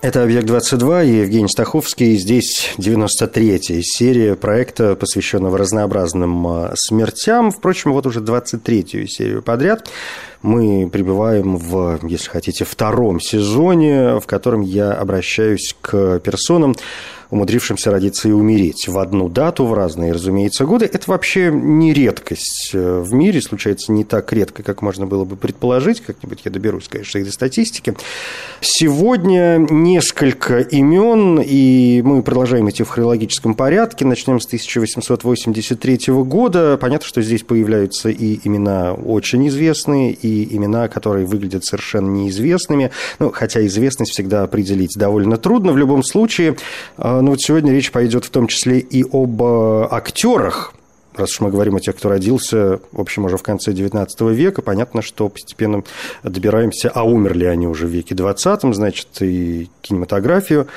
Это «Объект-22» и Евгений Стаховский. Здесь 93-я серия проекта, посвященного разнообразным а, смертям. Впрочем, вот уже 23-ю серию подряд мы пребываем в, если хотите, втором сезоне, в котором я обращаюсь к персонам, умудрившимся родиться и умереть в одну дату, в разные, разумеется, годы. Это вообще не редкость э, в мире, случается не так редко, как можно было бы предположить. Как-нибудь я доберусь, конечно, и до статистики. Сегодня несколько имен, и мы продолжаем идти в хронологическом порядке. Начнем с 1883 года. Понятно, что здесь появляются и имена очень известные, и имена, которые выглядят совершенно неизвестными. Ну, хотя известность всегда определить довольно трудно. В любом случае, э, ну вот сегодня речь пойдет в том числе и об э, актерах, раз уж мы говорим о тех, кто родился, в общем, уже в конце XIX века, понятно, что постепенно добираемся, а умерли они уже в веке XX, значит, и кинематографию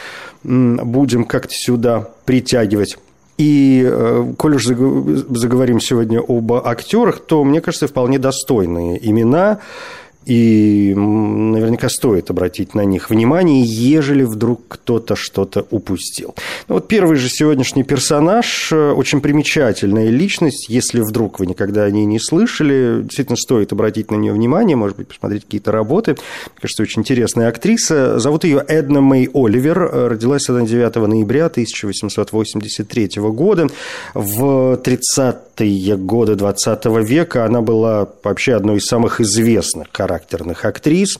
будем как-то сюда притягивать. И, э, коль уж заговорим сегодня об актерах, то, мне кажется, вполне достойные имена и наверняка стоит обратить на них внимание, ежели вдруг кто-то что-то упустил. Ну, вот первый же сегодняшний персонаж, э, очень примечательная личность, если вдруг вы никогда о ней не слышали, действительно стоит обратить на нее внимание, может быть, посмотреть какие-то работы. Мне кажется, очень интересная актриса. Зовут ее Эдна Мэй Оливер, э, родилась она 9 ноября 1883 года. В 30-е годы 20 века она была вообще одной из самых известных характерных актрис.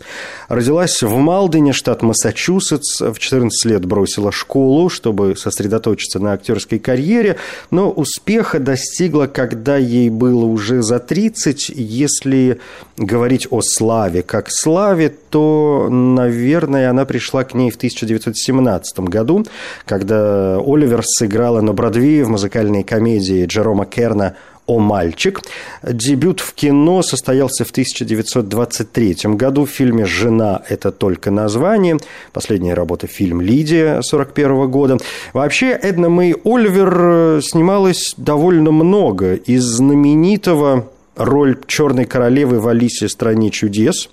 Родилась в Малдене, штат Массачусетс. В 14 лет бросила школу, чтобы сосредоточиться на актерской карьере, но успеха достигла, когда ей было уже за 30. Если говорить о славе как славе, то, наверное, она пришла к ней в 1917 году, когда Оливер сыграла на Бродвее в музыкальной комедии Джерома Керна «О мальчик». Дебют в кино состоялся в 1923 году в фильме «Жена – это только название». Последняя работа – фильм «Лидия» 1941 года. Вообще, Эдна Мэй Оливер э, снималась довольно много. Из знаменитого роль черной королевы в «Алисе стране чудес»,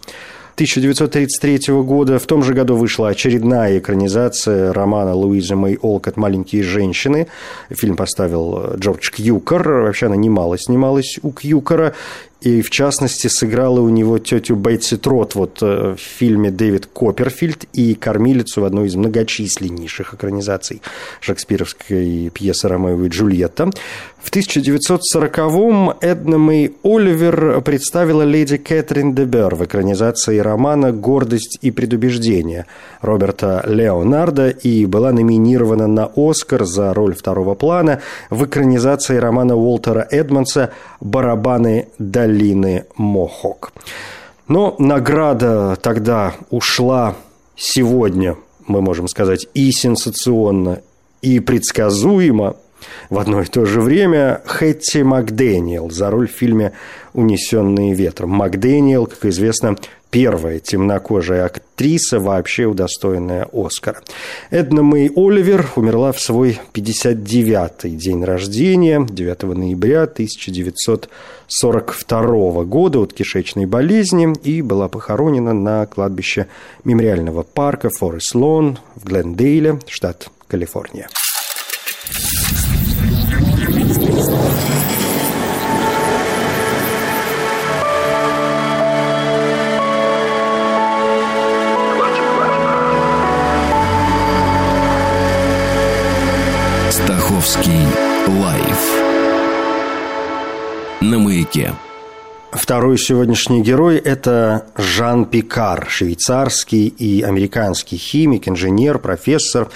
1933 года. В том же году вышла очередная экранизация романа Луизы Мэй Олкот «Маленькие женщины». Фильм поставил Джордж Кьюкер. Вообще она немало снималась у Кьюкера и, в частности, сыграла у него тетю Бейтси Трот вот э, в фильме «Дэвид Копперфильд» и кормилицу в одной из многочисленнейших экранизаций шекспировской пьесы «Ромео и Джульетта». В 1940-м Эдна Мэй Оливер представила леди Кэтрин де Бер в экранизации романа «Гордость и предубеждение» Роберта Леонарда и была номинирована на «Оскар» за роль второго плана в экранизации романа Уолтера Эдмонса «Барабаны долины Мохок». Но награда тогда ушла сегодня, мы можем сказать, и сенсационно, и предсказуемо – в одно и то же время Хэтти Макдэниел за роль в фильме «Унесенные ветром». Макдэниел, как известно, первая темнокожая актриса, вообще удостоенная Оскара. Эдна Мэй Оливер умерла в свой 59-й день рождения, 9 ноября 1942 года от кишечной болезни и была похоронена на кладбище мемориального парка Форест Лон в Глендейле, штат Калифорния. Маяке. Второй сегодняшний герой – это Жан Пикар, швейцарский и американский химик, инженер, профессор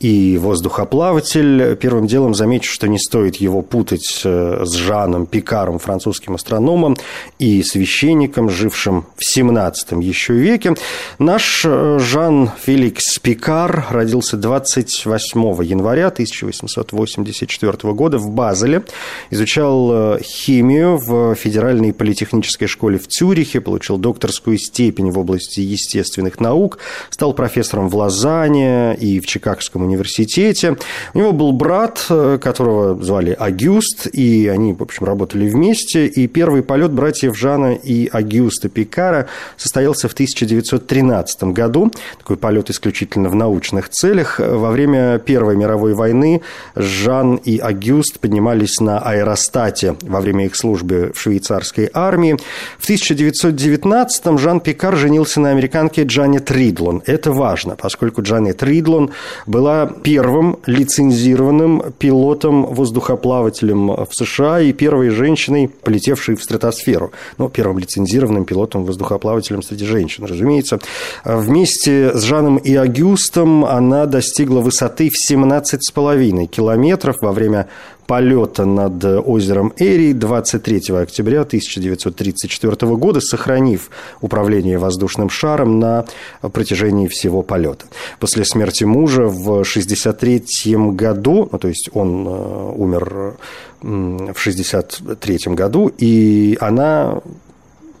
и воздухоплаватель. Первым делом замечу, что не стоит его путать э, с Жаном Пикаром, французским астрономом и священником, жившим в 17 еще веке. Наш э, Жан Феликс Пикар родился 28 января 1884 года в Базеле. Изучал э, химию в Федеральной политехнической школе в Цюрихе, получил докторскую степень в области естественных наук, стал профессором в Лозанне и в Чикагском университете. У него был брат, э, которого звали Агюст, и они, в общем, работали вместе. И первый полет братьев Жана и Агюста Пикара состоялся в 1913 году. Такой полет исключительно в научных целях. Во время Первой мировой войны Жан и Агюст поднимались на аэростате во время их службы в швейцарской армии. В 1919-м Жан Пикар женился на американке Джанет Ридлон. Это важно, поскольку Джанет Ридлон была первым лицензированным пилотом-воздухоплавателем в США и первой женщиной, полетевшей в стратосферу. Ну, первым лицензированным пилотом-воздухоплавателем среди женщин, разумеется. Вместе с Жаном и Агюстом она достигла высоты в 17,5 километров во время полета над озером Эри 23 октября 1934 года, сохранив управление воздушным шаром на протяжении всего полета. После смерти мужа в 1963 году, ну, то есть он э, умер в 1963 году, и она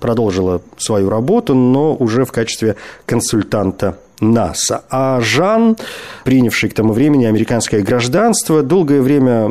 продолжила свою работу, но уже в качестве консультанта НАСА. А Жан, принявший к тому времени американское гражданство, долгое время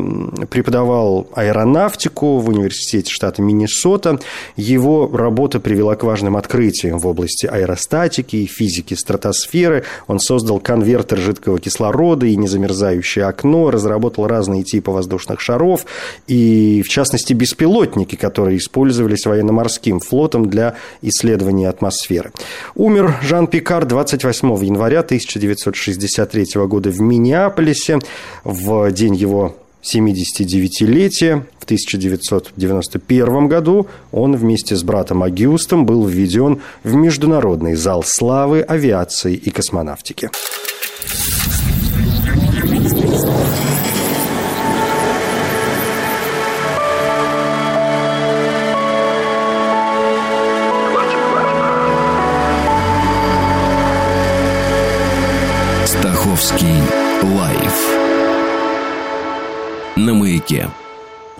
преподавал аэронавтику в университете штата Миннесота. Его работа привела к важным открытиям в области аэростатики и физики стратосферы. Он создал конвертер жидкого кислорода и незамерзающее окно, разработал разные типы воздушных шаров и, в частности, беспилотники, которые использовались военно-морским флотом для исследования атмосферы. Умер Жан Пикар 28 января 1963 года в Миннеаполисе в день его 79-летия. В 1991 году он вместе с братом Агюстом был введен в Международный зал славы авиации и космонавтики.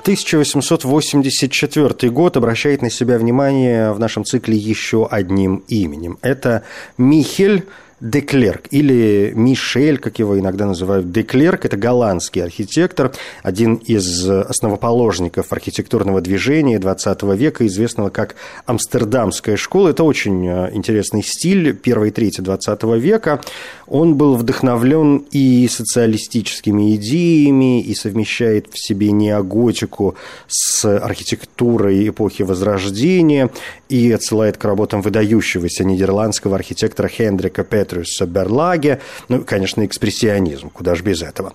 1884 год обращает на себя внимание в нашем цикле еще одним именем. Это Михель Деклерк или Мишель, как его иногда называют, Деклерк, это голландский архитектор, один из основоположников архитектурного движения XX века, известного как Амстердамская школа. Это очень э, интересный стиль первой трети XX века. Он был вдохновлен и социалистическими идеями, и совмещает в себе неоготику с архитектурой эпохи Возрождения, и отсылает к работам выдающегося нидерландского архитектора Хендрика Петрюса Берлаге, ну, конечно, экспрессионизм, куда же без этого.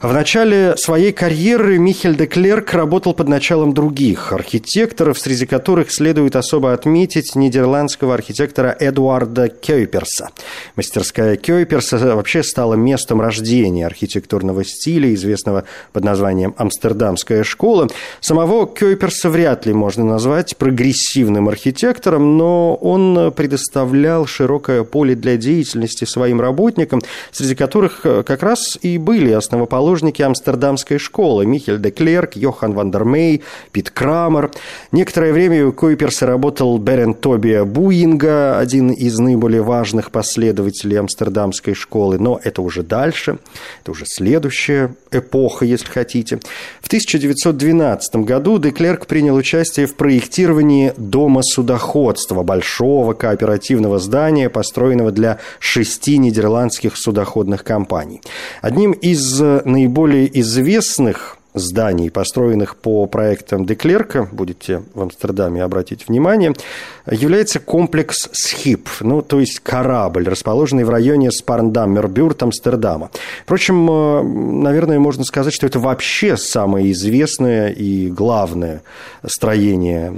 В начале своей карьеры Михель де Клерк работал под началом других архитекторов, среди которых следует особо отметить нидерландского архитектора Эдуарда Кёйперса. Мастерская Кёйперса вообще стала местом рождения архитектурного стиля, известного под названием «Амстердамская школа». Самого Кёйперса вряд ли можно назвать прогрессивным архитектором, но он предоставлял широкое поле для деятельности своим работникам, среди которых как раз и были основоположники основоположники амстердамской школы Михель де Клерк, Йохан ван дер Мей, Пит Крамер. Некоторое время у Койперса работал Берен Тобия Буинга, один из наиболее важных последователей амстердамской школы, но это уже дальше, это уже следующая эпоха, если хотите. В 1912 году де Клерк принял участие в проектировании дома судоходства, большого кооперативного здания, построенного для шести нидерландских судоходных компаний. Одним из наиболее известных зданий, построенных по проектам Деклерка, будете в Амстердаме обратить внимание, является комплекс Схип, ну, то есть корабль, расположенный в районе Спарндаммербюрт Амстердама. Впрочем, э, наверное, можно сказать, что это вообще самое известное и главное строение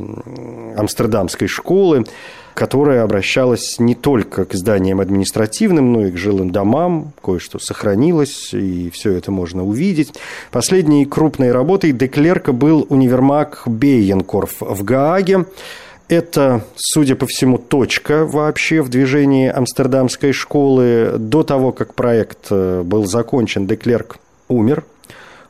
амстердамской школы которая обращалась не только к зданиям административным, но и к жилым домам. Кое-что сохранилось, и все это можно увидеть. Последней крупной работой Деклерка был универмаг Бейенкорф в Гааге. Это, судя по всему, точка вообще в движении амстердамской школы. До того, как проект э, был закончен, Деклерк умер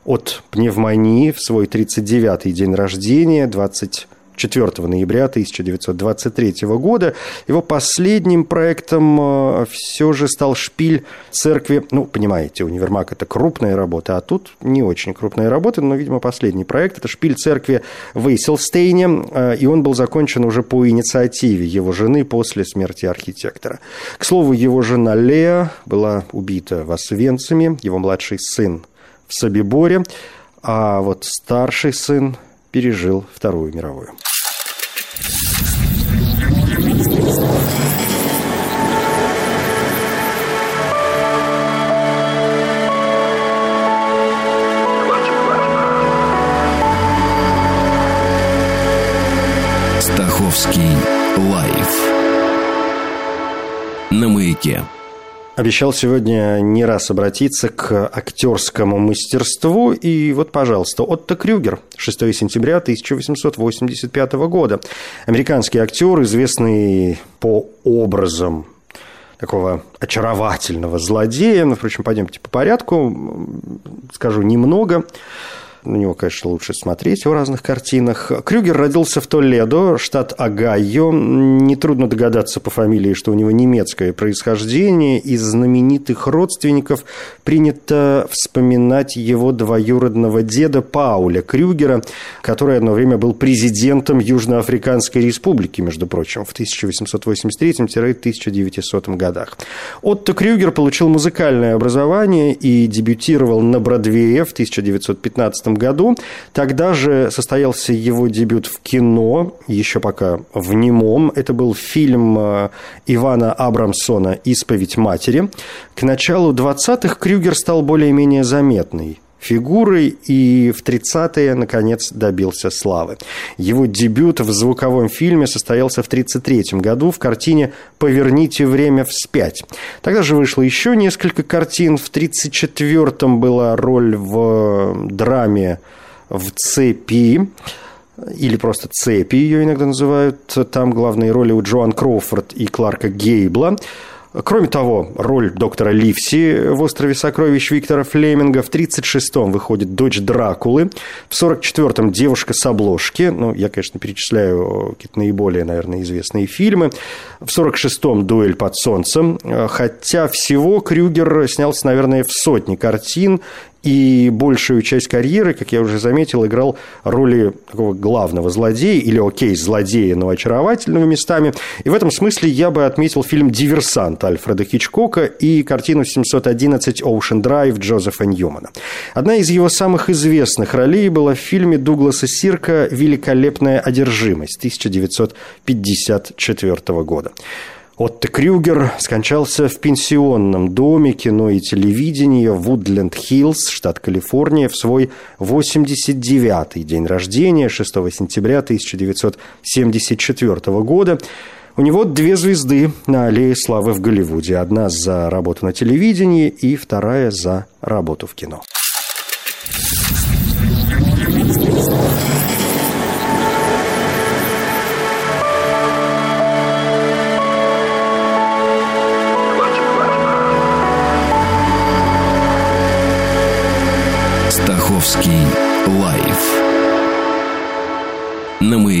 от пневмонии в свой 39-й день рождения, 20 4 ноября 1923 года. Его последним проектом э, все же стал шпиль церкви. Ну, понимаете, универмаг – это крупная работа, а тут не очень крупная работа, но, видимо, последний проект – это шпиль церкви в Эйселстейне, э, и он был закончен уже по инициативе его жены после смерти архитектора. К слову, его жена Лея была убита в Освенциме, его младший сын в Собиборе, а вот старший сын пережил Вторую мировую. Маяке. Обещал сегодня не раз обратиться к актерскому мастерству. И вот, пожалуйста, Отто Крюгер, 6 сентября 1885 года. Американский актер, известный по образам такого очаровательного злодея. Ну, впрочем, пойдемте по порядку. Скажу немного. На него, конечно, лучше смотреть в разных картинах. Крюгер родился в Толедо, штат Огайо. Нетрудно догадаться по фамилии, что у него немецкое происхождение. Из знаменитых родственников принято вспоминать его двоюродного деда Пауля Крюгера, который одно время был президентом Южноафриканской республики, между прочим, в 1883-1900 годах. Отто Крюгер получил музыкальное образование и дебютировал на Бродвее в 1915 году. Тогда же состоялся его дебют в кино, еще пока в немом. Это был фильм э, Ивана Абрамсона «Исповедь матери». К началу 20-х Крюгер стал более-менее заметный фигурой и в 30-е, наконец, добился славы. Его дебют в звуковом фильме состоялся в 1933 году в картине «Поверните время вспять». Тогда же вышло еще несколько картин. В 1934-м была роль в драме «В цепи» или просто «Цепи» ее иногда называют. Там главные роли у Джоан Кроуфорд и Кларка Гейбла. Кроме того, роль доктора Ливси в «Острове сокровищ» Виктора Флеминга. В 1936-м выходит «Дочь Дракулы». В 1944-м «Девушка с обложки». Ну, я, конечно, перечисляю какие-то наиболее, наверное, известные фильмы. В 1946-м «Дуэль под солнцем». Хотя всего Крюгер снялся, наверное, в сотни картин и большую часть карьеры, как я уже заметил, играл роли такого главного злодея, или, окей, злодея, но очаровательного местами. И в этом смысле я бы отметил фильм «Диверсант» Альфреда Хичкока и картину «711 Ocean Drive» Джозефа Ньюмана. Одна из его самых известных ролей была в фильме Дугласа Сирка «Великолепная одержимость» 1954 года. Отто Крюгер скончался в пенсионном доме кино и телевидения Вудленд-Хиллз, штат Калифорния, в свой 89-й день рождения, 6 сентября 1974 года. У него две звезды на аллее славы в Голливуде. Одна за работу на телевидении и вторая за работу в кино.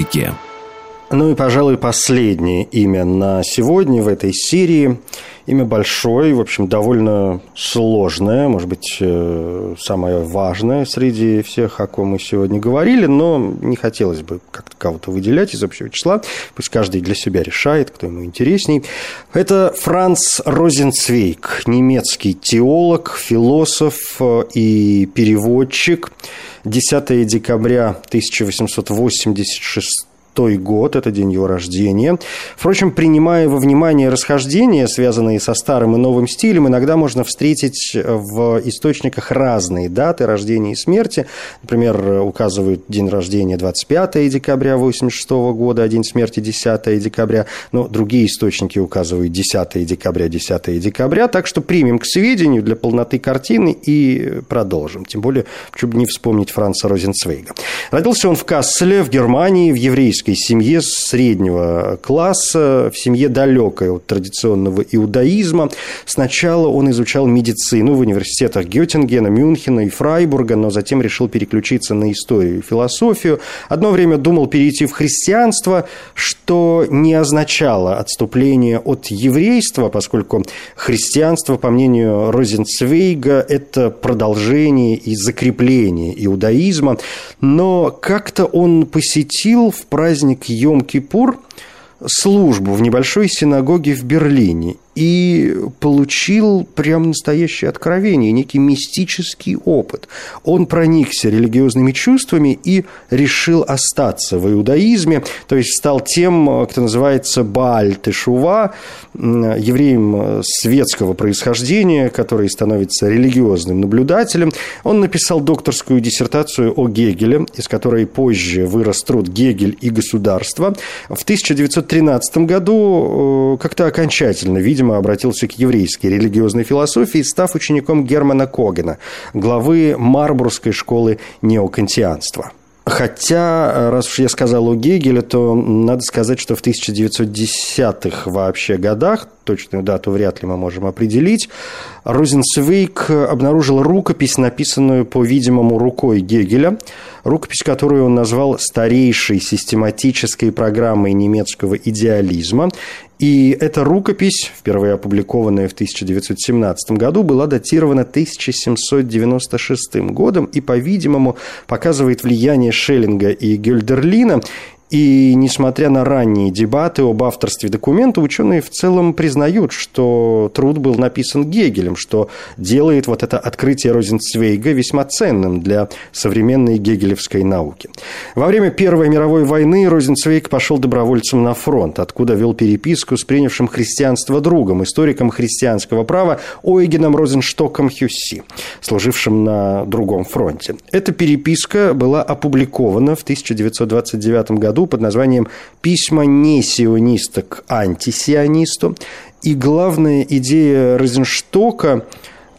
Маяке. Ну и, пожалуй, последнее имя на сегодня в этой серии Имя большое, в общем, довольно сложное, может быть, э, самое важное среди всех, о ком мы сегодня говорили, но не хотелось бы как-то кого-то выделять из общего числа. Пусть каждый для себя решает, кто ему интересней. Это Франц Розенцвейк, немецкий теолог, философ э, и переводчик. 10 декабря 1886 той год, это день его рождения. Впрочем, принимая во внимание расхождения, связанные со старым и новым стилем, иногда можно встретить в источниках разные даты рождения и смерти. Например, указывают день рождения 25 декабря 86 года, а день смерти 10 декабря. Но другие источники указывают 10 декабря, 10 декабря. Так что примем к сведению для полноты картины и продолжим. Тем более, чтобы не вспомнить Франца Розенцвейга. Родился он в Касселе, в Германии, в еврейском еврейской семье среднего класса, в семье далекой от традиционного иудаизма. Сначала он изучал медицину в университетах Геттингена, Мюнхена и Фрайбурга, но затем решил переключиться на историю и философию. Одно время думал перейти в христианство, что не означало отступление от еврейства, поскольку христианство, по мнению Розенцвейга, это продолжение и закрепление иудаизма. Но как-то он посетил в праздник праздник Йом-Кипур службу в небольшой синагоге в Берлине и получил прям настоящее откровение, некий мистический опыт. Он проникся религиозными чувствами и решил остаться в иудаизме, то есть стал тем, кто называется Бааль Тешува, евреем светского происхождения, который становится религиозным наблюдателем. Он написал докторскую диссертацию о Гегеле, из которой позже вырос труд «Гегель и государство». В 1913 году э, как-то окончательно, видимо, видимо, обратился к еврейской религиозной философии, став учеником Германа Когена, главы Марбургской школы неокантианства. Хотя, раз уж я сказал о Гегеле, то надо сказать, что в 1910-х вообще годах, точную дату вряд ли мы можем определить, Розенцвейк обнаружил рукопись, написанную, по-видимому, рукой Гегеля, рукопись, которую он назвал старейшей систематической программой немецкого идеализма. И эта рукопись, впервые опубликованная в 1917 году, была датирована 1796 годом и, по-видимому, показывает влияние Шеллинга и Гюльдерлина и несмотря на ранние дебаты об авторстве документа, ученые в целом признают, что труд был написан Гегелем, что делает вот это открытие Розенцвейга весьма ценным для современной гегелевской науки. Во время Первой мировой войны Розенцвейг пошел добровольцем на фронт, откуда вел переписку с принявшим христианство другом, историком христианского права Ойгеном Розенштоком Хюсси, служившим на другом фронте. Эта переписка была опубликована в 1929 году году под названием «Письма не сиониста к антисионисту». И главная идея Розенштока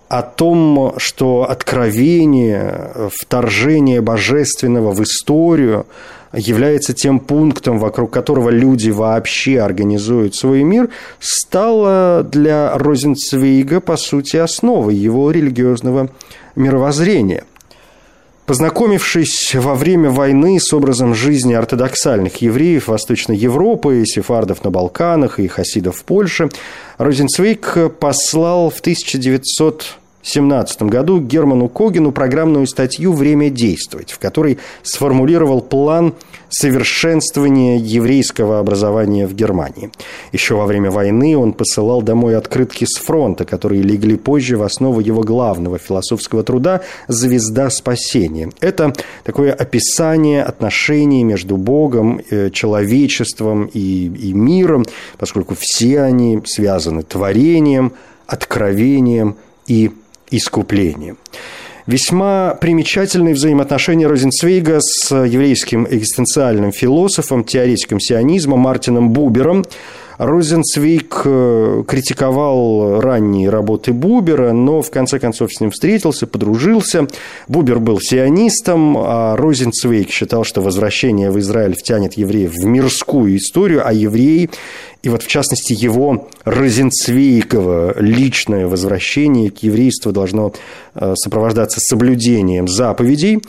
о том, что откровение, вторжение божественного в историю является тем пунктом, вокруг которого люди вообще организуют свой мир, стало для Розенцвейга, по сути, основой его религиозного мировоззрения – Познакомившись во время войны с образом жизни ортодоксальных евреев Восточной Европы, сефардов на Балканах и хасидов в Польше, Розенцвейк послал в 1900 2017 году Герману Когину программную статью «Время действовать», в которой сформулировал план совершенствования еврейского образования в Германии. Еще во время войны он посылал домой открытки с фронта, которые легли позже в основу его главного философского труда «Звезда спасения». Это такое описание отношений между Богом, э, человечеством и, и миром, поскольку все они связаны творением, откровением и искуплением. Весьма примечательные взаимоотношения Розенцвейга с еврейским экзистенциальным философом, теоретиком сионизма Мартином Бубером. Розенцвейк э, критиковал ранние работы Бубера, но в конце концов с ним встретился, подружился. Бубер был сионистом, а Розенцвейк считал, что возвращение в Израиль втянет евреев в мирскую историю, а евреи и вот, в частности, его Розенцвейково личное возвращение к еврейству должно э, сопровождаться соблюдением заповедей.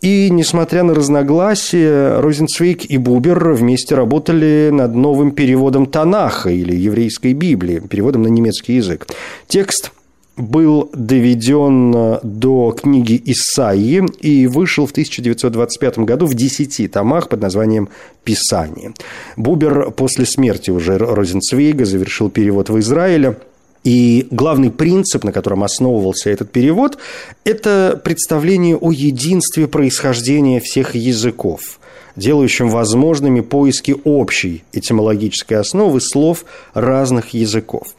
И, несмотря на разногласия, Розенцвейк и Бубер вместе работали над новым переводом Танаха или еврейской Библии, переводом на немецкий язык. Текст был доведен до книги Исаии и вышел в 1925 году в десяти томах под названием «Писание». Бубер после смерти уже Розенцвейга завершил перевод в Израиле – и главный принцип, на котором основывался этот перевод, это представление о единстве происхождения всех языков делающим возможными поиски общей этимологической основы слов разных языков.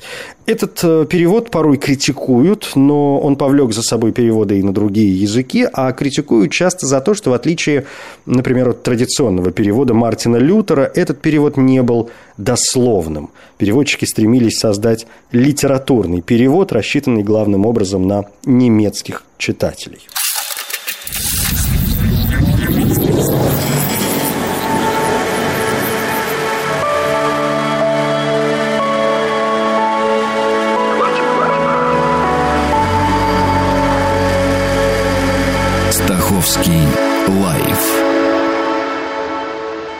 Этот э, перевод порой критикуют, но он повлек за собой переводы и на другие языки, а критикуют часто за то, что в отличие, например, от традиционного перевода Мартина Лютера, этот перевод не был дословным. Переводчики стремились создать литературный перевод, рассчитанный главным образом на немецких читателей.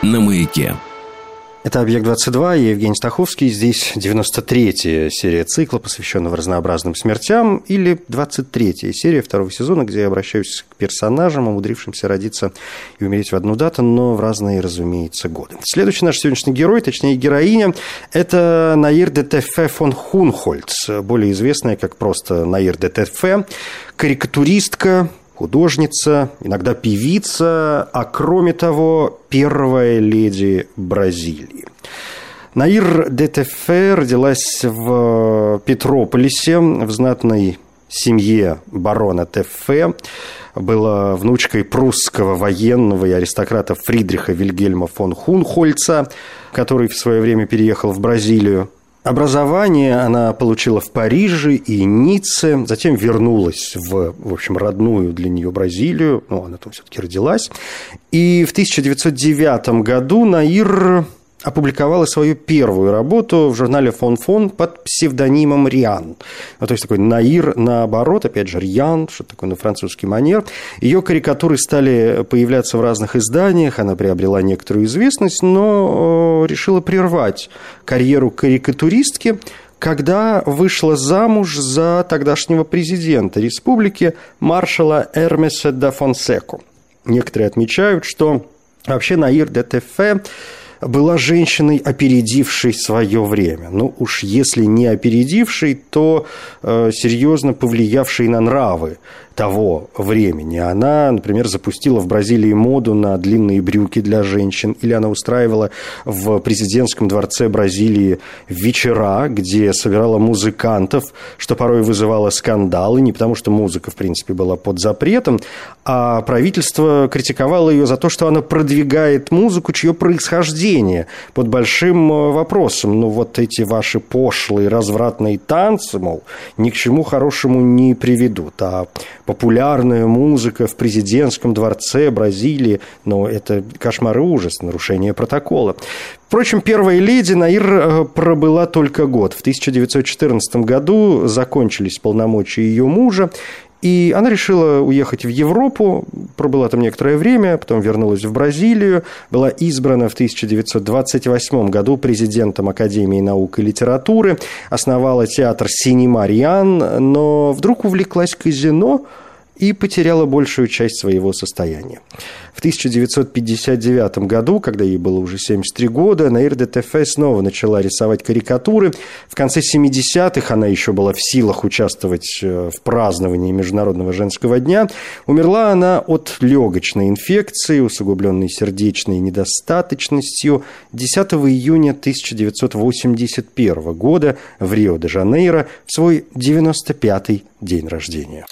На маяке. Это «Объект-22», я Евгений Стаховский. Здесь 93-я серия цикла, посвященного разнообразным смертям, или 23-я серия второго сезона, где я обращаюсь к персонажам, умудрившимся родиться и умереть в одну дату, но в разные, разумеется, годы. Следующий наш сегодняшний герой, точнее героиня, это Наир де Тефе фон Хунхольц, более известная как просто Наир де Тефе, карикатуристка, художница, иногда певица, а кроме того, первая леди Бразилии. Наир Детефе родилась в Петрополисе, в знатной семье барона Тефе. Была внучкой прусского военного и аристократа Фридриха Вильгельма фон Хунхольца, который в свое время переехал в Бразилию. Образование она получила в Париже и Ницце, затем вернулась в, в общем, родную для нее Бразилию, ну, она там все-таки родилась. И в 1909 году Наир опубликовала свою первую работу в журнале «Фон Фон» под псевдонимом Риан. Ну, то есть такой Наир наоборот, опять же, Риан, что такое на французский манер. Ее карикатуры стали появляться в разных изданиях, она приобрела некоторую известность, но решила прервать карьеру карикатуристки, когда вышла замуж за тогдашнего президента республики маршала Эрмеса да Фонсеку. Некоторые отмечают, что вообще Наир де Тефе была женщиной, опередившей свое время. Ну уж если не опередившей, то э, серьезно повлиявшей на нравы того времени. Она, например, запустила в Бразилии моду на длинные брюки для женщин, или она устраивала в президентском дворце Бразилии вечера, где собирала музыкантов, что порой вызывало скандалы, не потому что музыка, в принципе, была под запретом, а правительство критиковало ее за то, что она продвигает музыку, чье происхождение под большим э, вопросом. Ну, вот эти ваши пошлые, развратные танцы, мол, ни к чему хорошему не приведут. А популярная музыка в президентском дворце Бразилии, но это кошмар и ужас, нарушение протокола. Впрочем, первая леди Наир э, пробыла только год. В 1914 году закончились полномочия ее мужа, и она решила уехать в Европу, пробыла там некоторое время, потом вернулась в Бразилию, была избрана в 1928 году президентом Академии наук и литературы, основала театр «Синемариан», но вдруг увлеклась казино – и потеряла большую часть своего состояния. В 1959 году, когда ей было уже 73 года, Наир де Тефе снова начала рисовать карикатуры. В конце 70-х она еще была в силах участвовать э, в праздновании Международного женского дня. Умерла она от легочной инфекции, усугубленной сердечной недостаточностью 10 июня 1981 года в Рио-де-Жанейро в свой 95-й день рождения.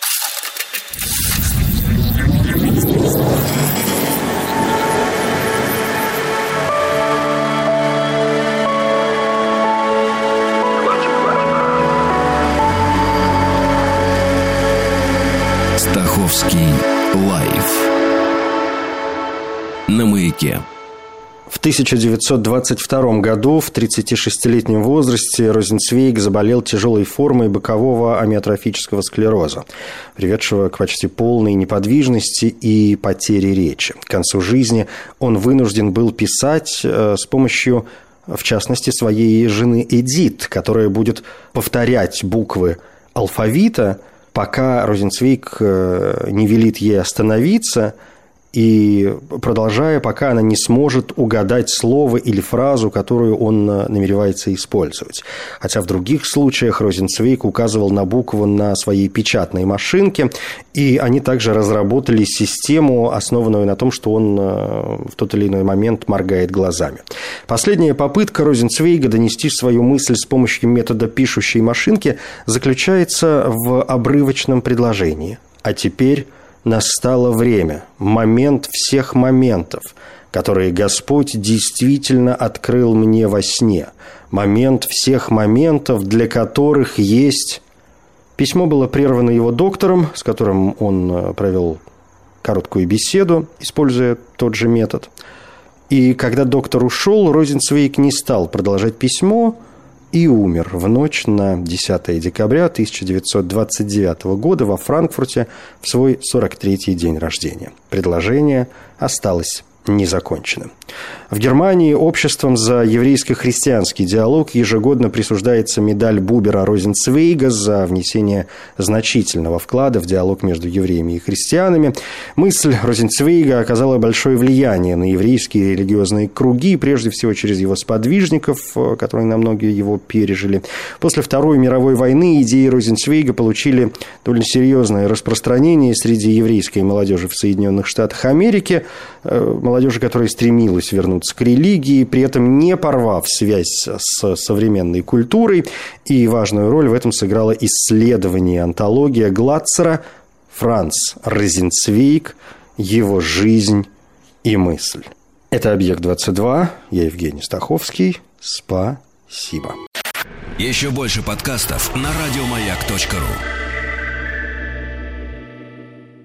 Маяке. В 1922 году в 36-летнем возрасте Розенцвейг заболел тяжелой формой бокового амиотрофического склероза, приведшего к почти полной неподвижности и потере речи. К концу жизни он вынужден был писать э, с помощью в частности, своей жены Эдит, которая будет повторять буквы алфавита, пока Розенцвейк э, не велит ей остановиться – и продолжая, пока она не сможет угадать слово или фразу, которую он э, намеревается использовать. Хотя в других случаях Розенцвейк указывал на букву на своей печатной машинке, и они также разработали систему, основанную на том, что он э, в тот или иной момент моргает глазами. Последняя попытка Розенцвейга донести свою мысль с помощью метода пишущей машинки заключается в обрывочном предложении. А теперь настало время, момент всех моментов, которые Господь действительно открыл мне во сне, момент всех моментов, для которых есть... Письмо было прервано его доктором, с которым он э, провел короткую беседу, используя тот же метод. И когда доктор ушел, Розенцвейк не стал продолжать письмо, и умер в ночь на 10 декабря 1929 года во Франкфурте в свой 43-й день рождения. Предложение осталось незаконченным. В Германии обществом за еврейско-христианский диалог ежегодно присуждается медаль Бубера Розенцвейга за внесение значительного вклада в диалог между евреями и христианами. Мысль Розенцвейга оказала большое влияние на еврейские религиозные круги, прежде всего через его сподвижников, которые на многие его пережили. После Второй мировой войны идеи Розенцвейга получили довольно серьезное распространение среди еврейской молодежи в Соединенных Штатах Америки, э, молодежи, которая стремилась вернуться к религии, при этом не порвав связь с современной культурой. И важную роль в этом сыграло исследование антология Гладцера «Франц Розенцвейк. Его жизнь и мысль». Это «Объект-22». Я Евгений Стаховский. Спасибо. Еще больше подкастов на радиомаяк.ру